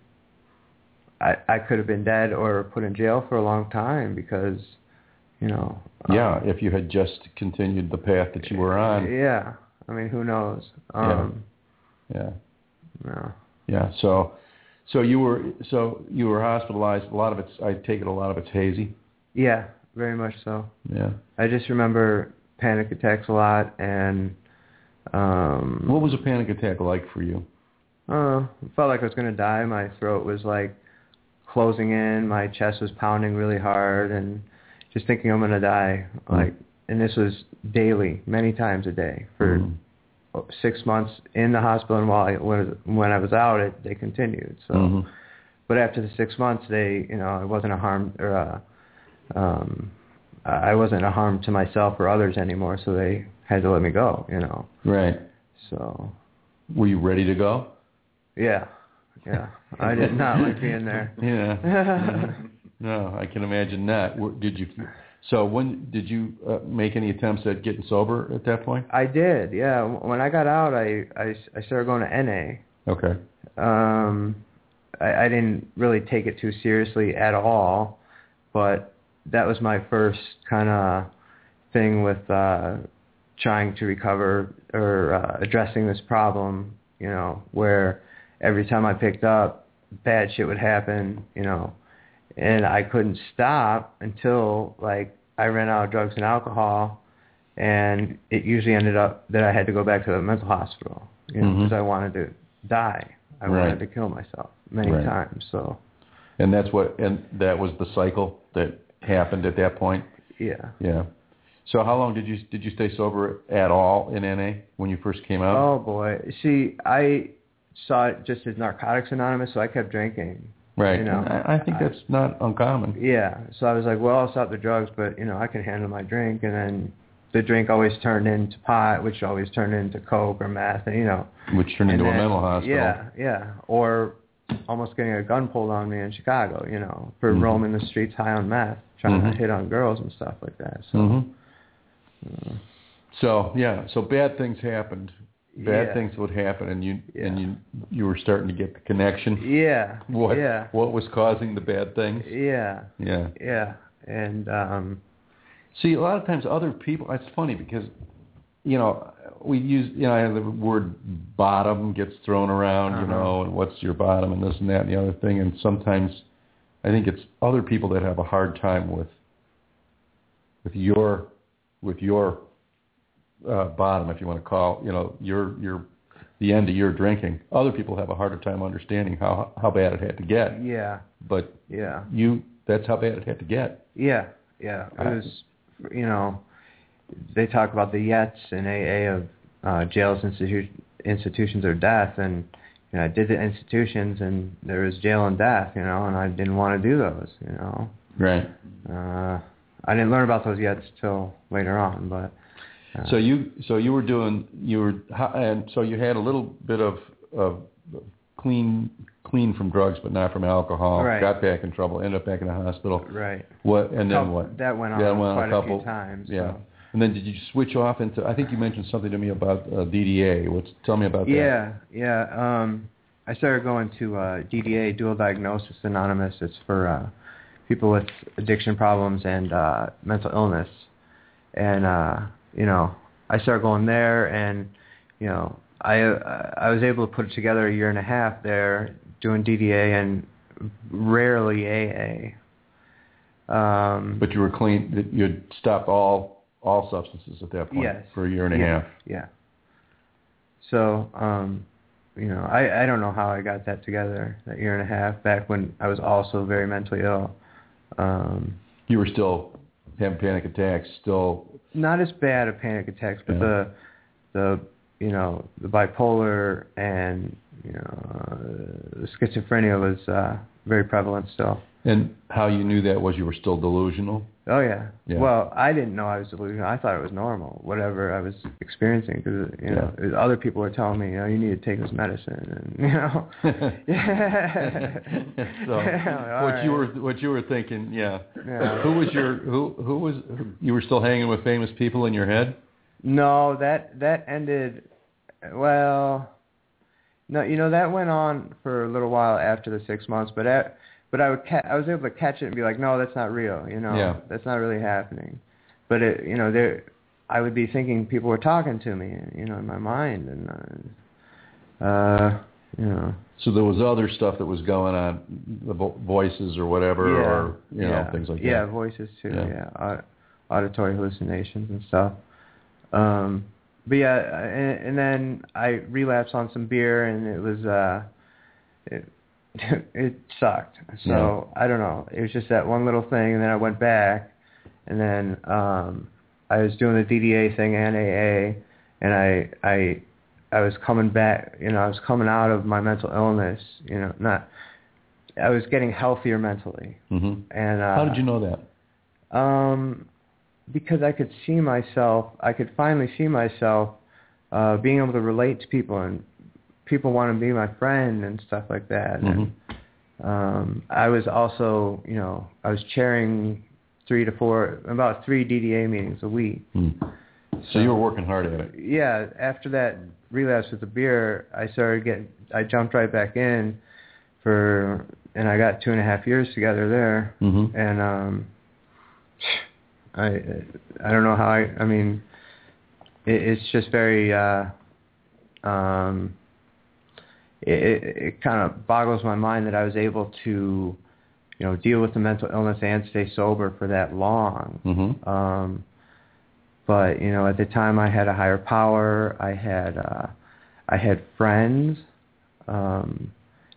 I I could have been dead or put in jail for a long time because, you know. um, Yeah, if you had just continued the path that you were on. Yeah. I mean, who knows? Um, Yeah. no. Yeah. So, so you were so you were hospitalized. A lot of it's I take it a lot of it's hazy. Yeah, very much so. Yeah. I just remember panic attacks a lot, and um, What was a panic attack like for you? Uh, it felt like I was gonna die. My throat was like closing in. My chest was pounding really hard, and just thinking I'm gonna die. Like, and this was daily, many times a day for Mhm. six months in the hospital. And while I, when when I was out, it they continued. So. Mhm. but after the six months, they, you know, I wasn't a harm or a, um, I wasn't a harm to myself or others anymore, so they had to let me go, you know. Right. So Were you ready to go? Yeah, yeah, I did not like being there. [LAUGHS] Yeah. Yeah. no, I can imagine that. Did you? So when did you uh, make any attempts at getting sober at that point? I did, yeah. When I got out, I I, I started going to NA. Okay. Um, I, I didn't really take it too seriously at all, but that was my first kind of thing with uh, trying to recover or uh, addressing this problem. You know, where every time I picked up, bad shit would happen. You know, and I couldn't stop until like I ran out of drugs and alcohol, and it usually ended up that I had to go back to the mental hospital. You know, mm-hmm. because I wanted to die. I Right. wanted to kill myself many Right. times. So And that's what. And that was the cycle that happened at that point. yeah. Yeah. So how long did you did you stay sober at all in NA when you first came out? Oh boy. See, I saw it just as Narcotics Anonymous, so I kept drinking. right. you know, I, I think that's not uncommon. Yeah. So I was like, well, I'll stop the drugs, but you know, I can handle my drink. And then the drink always turned into pot, which always turned into coke or meth, and you know. Which turned into then- a mental hospital. Yeah, yeah. Or almost getting a gun pulled on me in Chicago, you know, for Mhm. roaming the streets high on meth, trying Mhm. to hit on girls and stuff like that. So. hmm uh, So yeah, so bad things happened. Bad yeah. things would happen, and you and you you were starting to get the connection. Yeah. What Yeah. what was causing the bad things? Yeah. Yeah. Yeah. And um See, a lot of times other people. It's funny because, you know, we use you know the word bottom gets thrown around, you Uh-huh. know, and what's your bottom and this and that and the other thing, and sometimes I think it's other people that have a hard time with with your with your uh, bottom, if you want to call, you know, your your the end of your drinking. Other people have a harder time understanding how how bad it had to get, yeah. but Yeah. you that's how bad it had to get. Yeah. Yeah. It was you know they talk about the Yets and AA of uh jails institu- institutions or death and you know, I did the institutions and there was jail and death, you know, and I didn't want to do those, you know. Right. Uh, I didn't learn about those yet till later on, but. Uh, So you so you were doing you were and so you had a little bit of of clean clean from drugs but not from alcohol. Right. Got back in trouble. Ended up back in the hospital. right. What and then what? That went on Yeah, went on quite a couple. few times. Yeah. so. And then did you switch off into? I think you mentioned something to me about uh, DDA. What's tell me about that? Yeah, yeah. Um, I started going to uh, DDA, Dual Diagnosis Anonymous. It's for uh, people with addiction problems and uh, mental illness. And uh, you know, I started going there, and you know, I I was able to put it together a year and a half there doing DDA and rarely AA. Um, But you were clean. You'd stopped all all substances at that point Yes. for a year and a yeah, half. Yeah. So, um, you know, I I don't know how I got that together that year and a half back when I was also very mentally ill. Um, You were still having panic attacks. Still. Not as bad of panic attacks, but Yeah. the the you know the bipolar and you know uh, the schizophrenia was uh, very prevalent still. And how you knew that was you were still delusional. Oh yeah. Yeah. Well, I didn't know I was delusional. I thought it was normal, whatever I was experiencing, because you know other people were telling me, you know, you need to take this medicine, and you know. yeah. [LAUGHS] so [LAUGHS] Yeah, what you were what you were thinking, yeah. Yeah. Who was your who who was you were still hanging with famous people in your head? No, that that ended. Well, no, you know that went on for a little while after the six months, but at, but I would ca- I was able to catch it and be like, no, that's not real. You know, Yeah. that's not really happening. But it, you know, there, I would be thinking people were talking to me, you know, in my mind, and uh, uh you know, So there was other stuff that was going on, the vo- voices or whatever, yeah, or you know yeah, things like that. yeah, voices too, Yeah. yeah, Au- auditory hallucinations and stuff. Um, but yeah, and, and then I relapsed on some beer, and it was uh, it [LAUGHS] it sucked. So I don't know. It was just that one little thing, and then I went back, and then um, I was doing the DDA thing and AA, and I I I was coming back. You know, I was coming out of my mental illness. You know, not. I was getting healthier mentally, hmm and uh, How did you know that? um, because I could see myself, I could finally see myself uh, being able to relate to people and people want to be my friend and stuff like that. And um, I was also, you know, I was chairing three to four, about three DDA meetings a week. Hmm. So you were working hard at it. Yeah, after that relapse with the beer, I started getting, I jumped right back in for, and I got two and a half years together there hmm and um i i don't know how i i mean it, it's just very uh um it it, it kind of boggles my mind that i was able to you know deal with the mental illness and stay sober for that long hmm um but you know at the time i had a higher power i had uh i had friends um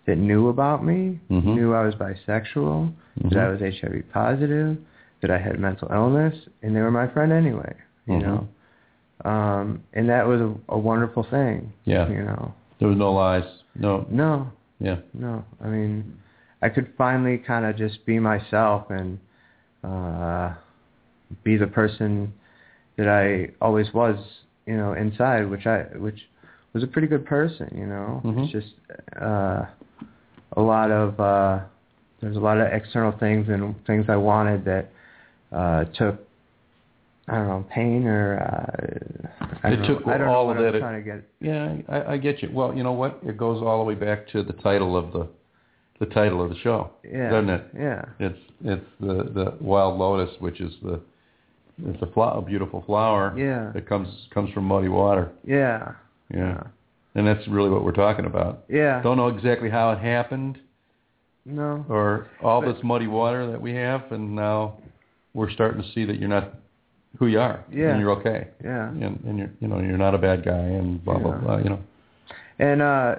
that knew about me Mhm. knew i was bisexual that I was HIV positive, that I had mental illness, and they were my friend anyway. You Mhm. know, um, and that was a, a wonderful thing. Yeah. You know, There was no lies. No. no, Yeah. no. I mean, I could finally kind of just be myself and uh, be the person that I always was. You know, inside, which I which was a pretty good person. You know, Mhm. it's just uh, a lot of. Uh, there's a lot of external things and things I wanted that uh, took I don't know pain or uh, I It took know, I all of that- trying to get. Yeah, I, I get you. Well, you know what? It goes all the way back to the title of the the title of the show, Yeah, doesn't it? Yeah, It's it's the the wild lotus, which is the it's a, flower, a beautiful flower yeah, that comes comes from muddy water. yeah, Yeah, and that's really what we're talking about. yeah. Don't know exactly how it happened No, or all But- this muddy water that we have, and now we're starting to see that you're not who you are, Yeah. and you're okay, yeah. and, and you're you know you're not a bad guy, and blah blah blah. You know. And uh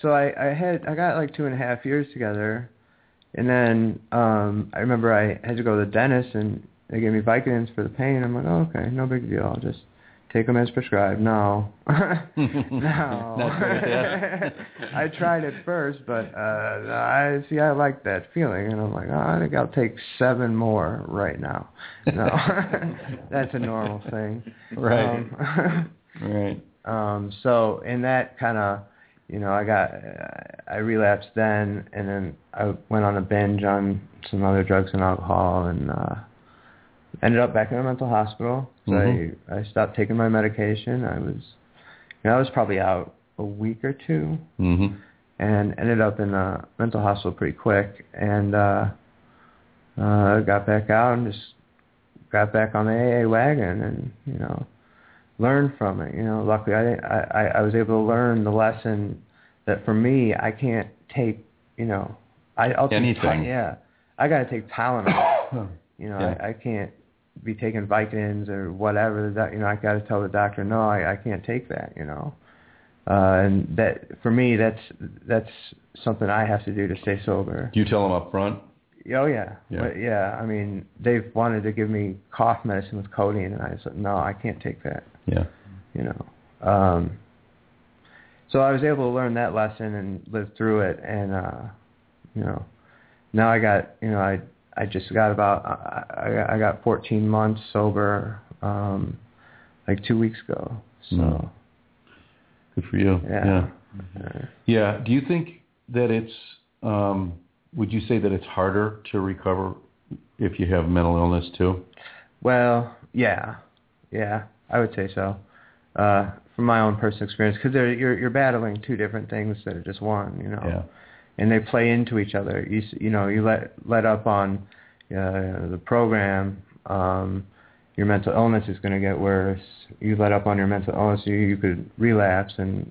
so I I had I got like two and a half years together, and then um I remember I had to go to the dentist and they gave me Vicodins for the pain. I'm like, oh, okay, no big deal. I'll just take them as prescribed. No, [LAUGHS] no. [LAUGHS] [LAUGHS] I tried it first, but uh I see I like that feeling, and I'm like, oh, I think I'll take seven more right now. No, that's a normal thing. Right. Um, Right. um, so in that kind of, you know, I got, I relapsed then, and then I went on a binge on some other drugs and alcohol, and uh, ended up back in a mental hospital. So Mhm. I, I stopped taking my medication. I was, you know, I was probably out a week or two, Mhm. and ended up in a mental hospital pretty quick, and uh, uh, got back out and just got back on the AA wagon, and you know, learned from it. You know, luckily I, I I was able to learn the lesson that for me I can't take. You know, I I'll take Anything. Ty- yeah, I got to take Tylenol. [COUGHS] you know, Yeah. I, I can't be taking Vicodins or whatever. That you know, I got to tell the doctor, no, I I can't take that. You know. Uh, and that for me, that's that's something I have to do to stay sober. Do you tell them up front? Oh yeah, Yeah. But, yeah. I mean, they've wanted to give me cough medicine with codeine, and I said no, I can't take that. Yeah. You know. Um, so I was able to learn that lesson and live through it, and uh, you know, now I got you know I I just got about I I I got 14 months sober, um, like two weeks ago. So Mm. Good for you. yeah. Yeah. Yeah. Do you think that it's? Um, would you say that it's harder to recover if you have mental illness too? Well, yeah, yeah, I would say so. Uh, from my own personal experience, because you're you're battling two different things that are just one, you know, Yeah. And they play into each other. You you know, you let let up on uh, the program, um, your mental illness is going to get worse. You let up on your mental illness, you, you could relapse and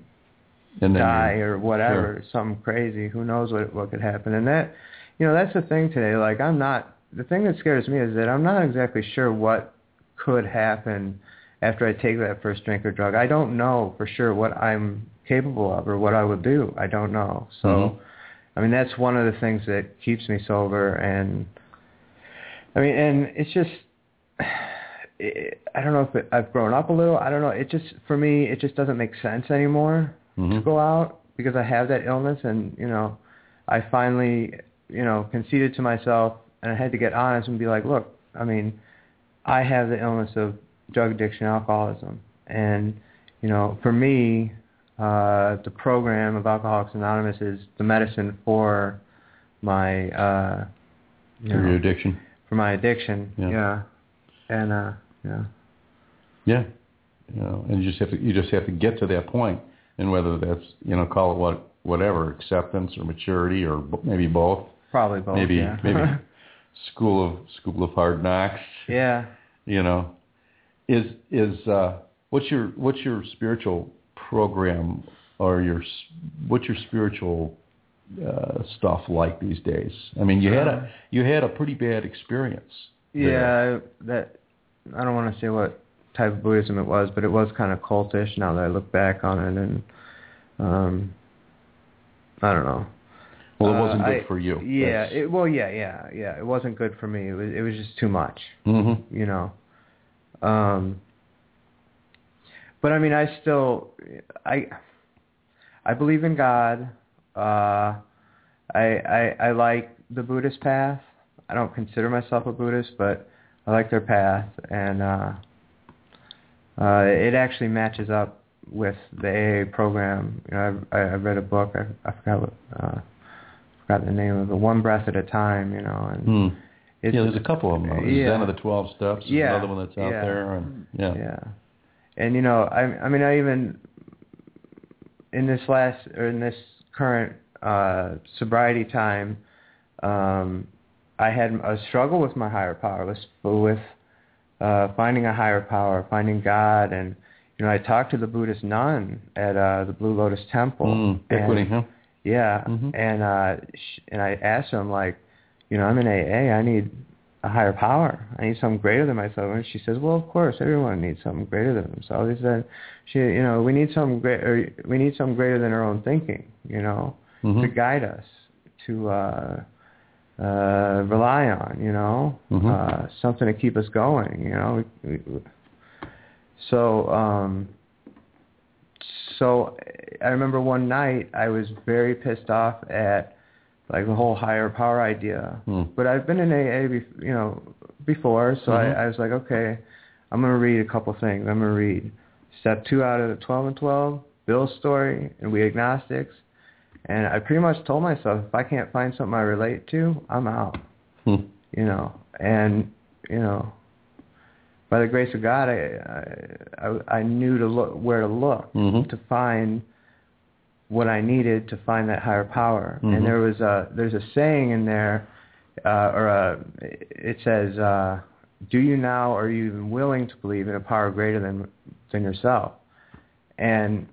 And then die or whatever, something crazy. Who knows what what could happen? And that, you know, that's the thing today. Like I'm not. The thing that scares me is that I'm not exactly sure what could happen after I take that first drink or drug. I don't know for sure what I'm capable of or what I would do. I don't know. So, Mhm. I mean, that's one of the things that keeps me sober. And I mean, and it's just. It, I don't know if it, I've grown up a little. I don't know. It just for me, it just doesn't make sense anymore to Mhm. go out because I have that illness and, you know, I finally, you know, conceded to myself and I had to get honest and be like, look, I mean, I have the illness of drug addiction, alcoholism. And, you know, for me, uh, the program of Alcoholics Anonymous is the medicine for my, uh, you For your know, addiction. for my addiction. Yeah. yeah. And, uh, yeah. Yeah. You know, and you just have to you just have to get to that point, and whether that's you know call it what whatever acceptance or maturity or maybe both. Probably both. maybe yeah. maybe [LAUGHS] school of school of hard knocks. yeah. You know, is is uh, what's your what's your spiritual program or your what's your spiritual uh, stuff like these days? I mean, you had Uh, a you had a pretty bad experience. Yeah, that I don't want to say what type of Buddhism it was, but it was kind of cultish. Now that I look back on it, and um, I don't know. Well, it Uh, wasn't good I- for you. Yeah, it, well, yeah, yeah, yeah. It wasn't good for me. It was, it was just too much, hmm you know. Um, but I mean, I still, I, I believe in God. Uh, I, I, I like the Buddhist path. I don't consider myself a Buddhist, but I like their path, and uh, uh, it actually matches up with the AA program. You know, I, I read a book. I, I forgot what, uh, forgot the name of it. One breath at a time. You know, and Hmm. it's, yeah, there's a couple of them. Though. There's yeah. Of the Twelve Steps. There's Yeah, another one that's out yeah. there, and yeah. Yeah. And you know, I I mean I even in this last or in this current uh sobriety time um I had a struggle with my higher power with with uh finding a higher power, finding God and you know, I talked to the Buddhist nun at uh the Blue Lotus Temple. Mm, equity, huh? yeah, Mhm. and uh, sh- and I asked him like, you know, I'm in AA. I need a higher power. I need something greater than myself. And she says, well, of course, everyone needs something greater than themselves. He said, she, you know, we need something great. Or we need something greater than our own thinking. You know, Mhm. to guide us, to uh, uh, rely on. You know, Mhm. uh, something to keep us going. You know. We, we, So, um, so I remember one night I was very pissed off at like the whole higher power idea. Hmm. But I've been in AA, bef- you know, before, so Mhm. I, I was like, okay, I'm gonna read a couple things. I'm gonna read step two out of the 12 and 12, Bill's story, and we agnostics. And I pretty much told myself if I can't find something I relate to, I'm out. Hmm. You know, and you know, by the grace of God, I I, I, I knew to look where to look Mhm. to find what I needed to find that higher power. Mhm. And there was a there's a saying in there, uh, or a, it says, uh, "Do you now are you even willing to believe in a power greater than than yourself?" And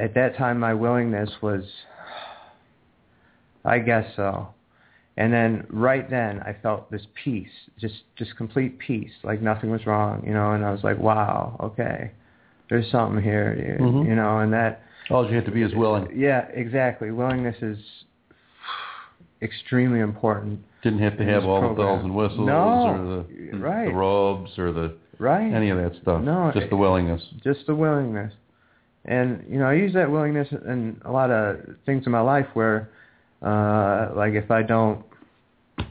at that time, my willingness was, I guess so. And then right then, I felt this peace, just just complete peace, like nothing was wrong, you know. And I was like, "Wow, okay, there's something here, dude," Mhm. you know. And that All you have to be is willing. yeah, exactly. Willingness is extremely important. Didn't have to have all the bells and whistles No, or the, right. the robes or the Right. any of that stuff. No, just the willingness. Just the willingness. And, you know, I use that willingness in a lot of things in my life where, uh, like if I don't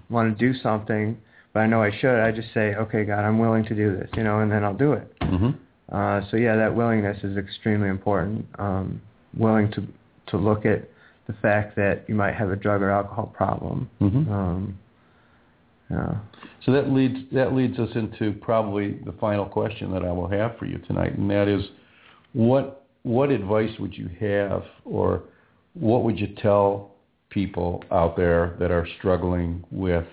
want to do something, but I know I should, I just say, okay, God, I'm willing to do this, you know, and then I'll do it. hmm Uh, so yeah, that willingness is extremely important. Um, willing to to look at the fact that you might have a drug or alcohol problem. hmm Um, yeah. So that leads that leads us into probably the final question that I will have for you tonight, and that is, what what advice would you have, or what would you tell people out there that are struggling with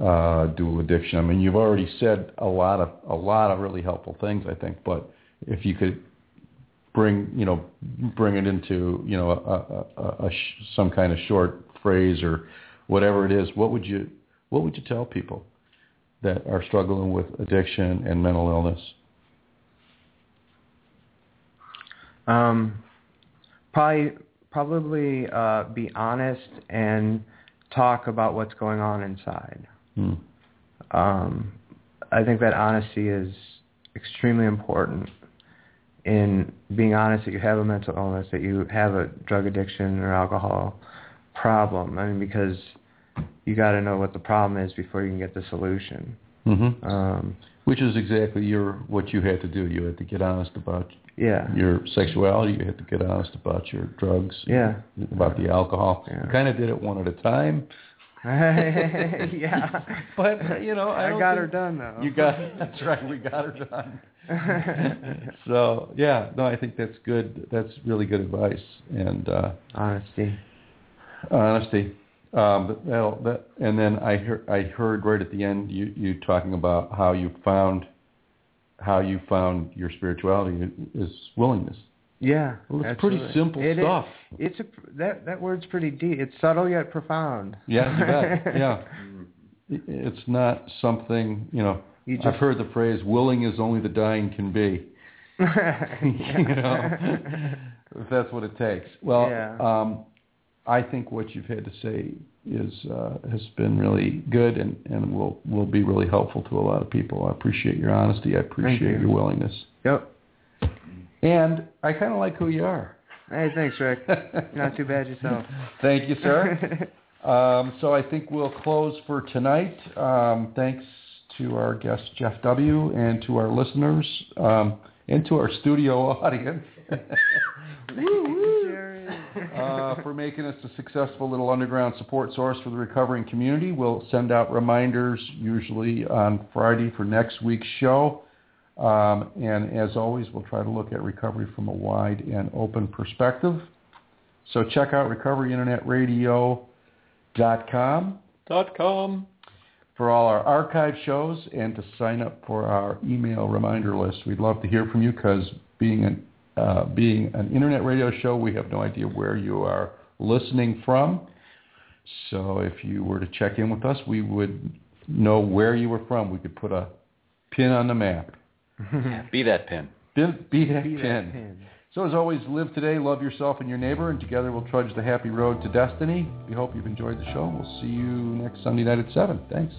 uh, dual addiction? I mean, you've already said a lot of a lot of really helpful things, I think, but if you could bring you know bring it into you know a, a, a, sh- some kind of short phrase or whatever it is, what would you what would you tell people that are struggling with addiction and mental illness? Um, probably probably uh, be honest and talk about what's going on inside. Hmm. Um, I think that honesty is extremely important in being honest that you have a mental illness, that you have a drug addiction or alcohol problem. I mean, because you got to know what the problem is before you can get the solution. hmm Um, Which is exactly your what you had to do. You had to get honest about yeah. your sexuality. You had to get honest about your drugs. Yeah. About the alcohol. Yeah. You kind of did it one at a time. [LAUGHS] yeah. [LAUGHS] But you know, I, I, got think- her done though. You got [LAUGHS] that's right. We got her done. so yeah, no, I think that's good. That's really good advice and uh, Honesty. honesty. Um, but that'll, that, and then I heard I heard right at the end you you talking about how you found how you found your spirituality is willingness. Yeah. Well, it's pretty simple It is- stuff. It's a that that word's pretty deep. It's subtle yet profound. Yeah, you bet. [LAUGHS] yeah. It's not something you know. You I've heard the phrase "willing is only the dying can be." [LAUGHS] you know, if that's what it takes. Well, Yeah. um, I think what you've had to say is uh, has been really good and, and will will be really helpful to a lot of people. I appreciate your honesty. I appreciate you. your willingness, Yep. And I kind of like who you are. Hey, thanks, Rick. [LAUGHS] Not too bad yourself. Thank you, sir. [LAUGHS] Um, so I think we'll close for tonight. Um, thanks to our guest Jeff W. and to our listeners um, and to our studio audience [LAUGHS] uh, for making us a successful little underground support source for the recovering community. We'll send out reminders usually on Friday for next week's show. Um, and as always, we'll try to look at recovery from a wide and open perspective. So check out recoveryinternetradio.com Dot com. for all our archive shows and to sign up for our email reminder list. We'd love to hear from you because being an uh, being an internet radio show, we have no idea where you are listening from. So if you were to check in with us, we would know where you were from. We could put a pin on the map. Be that pin. [LAUGHS] Be, be that Be that pin. pin. So as always, live today, love yourself and your neighbor, and together we'll trudge the happy road to destiny. We hope you've enjoyed the show. We'll see you next Sunday night at 7. Thanks.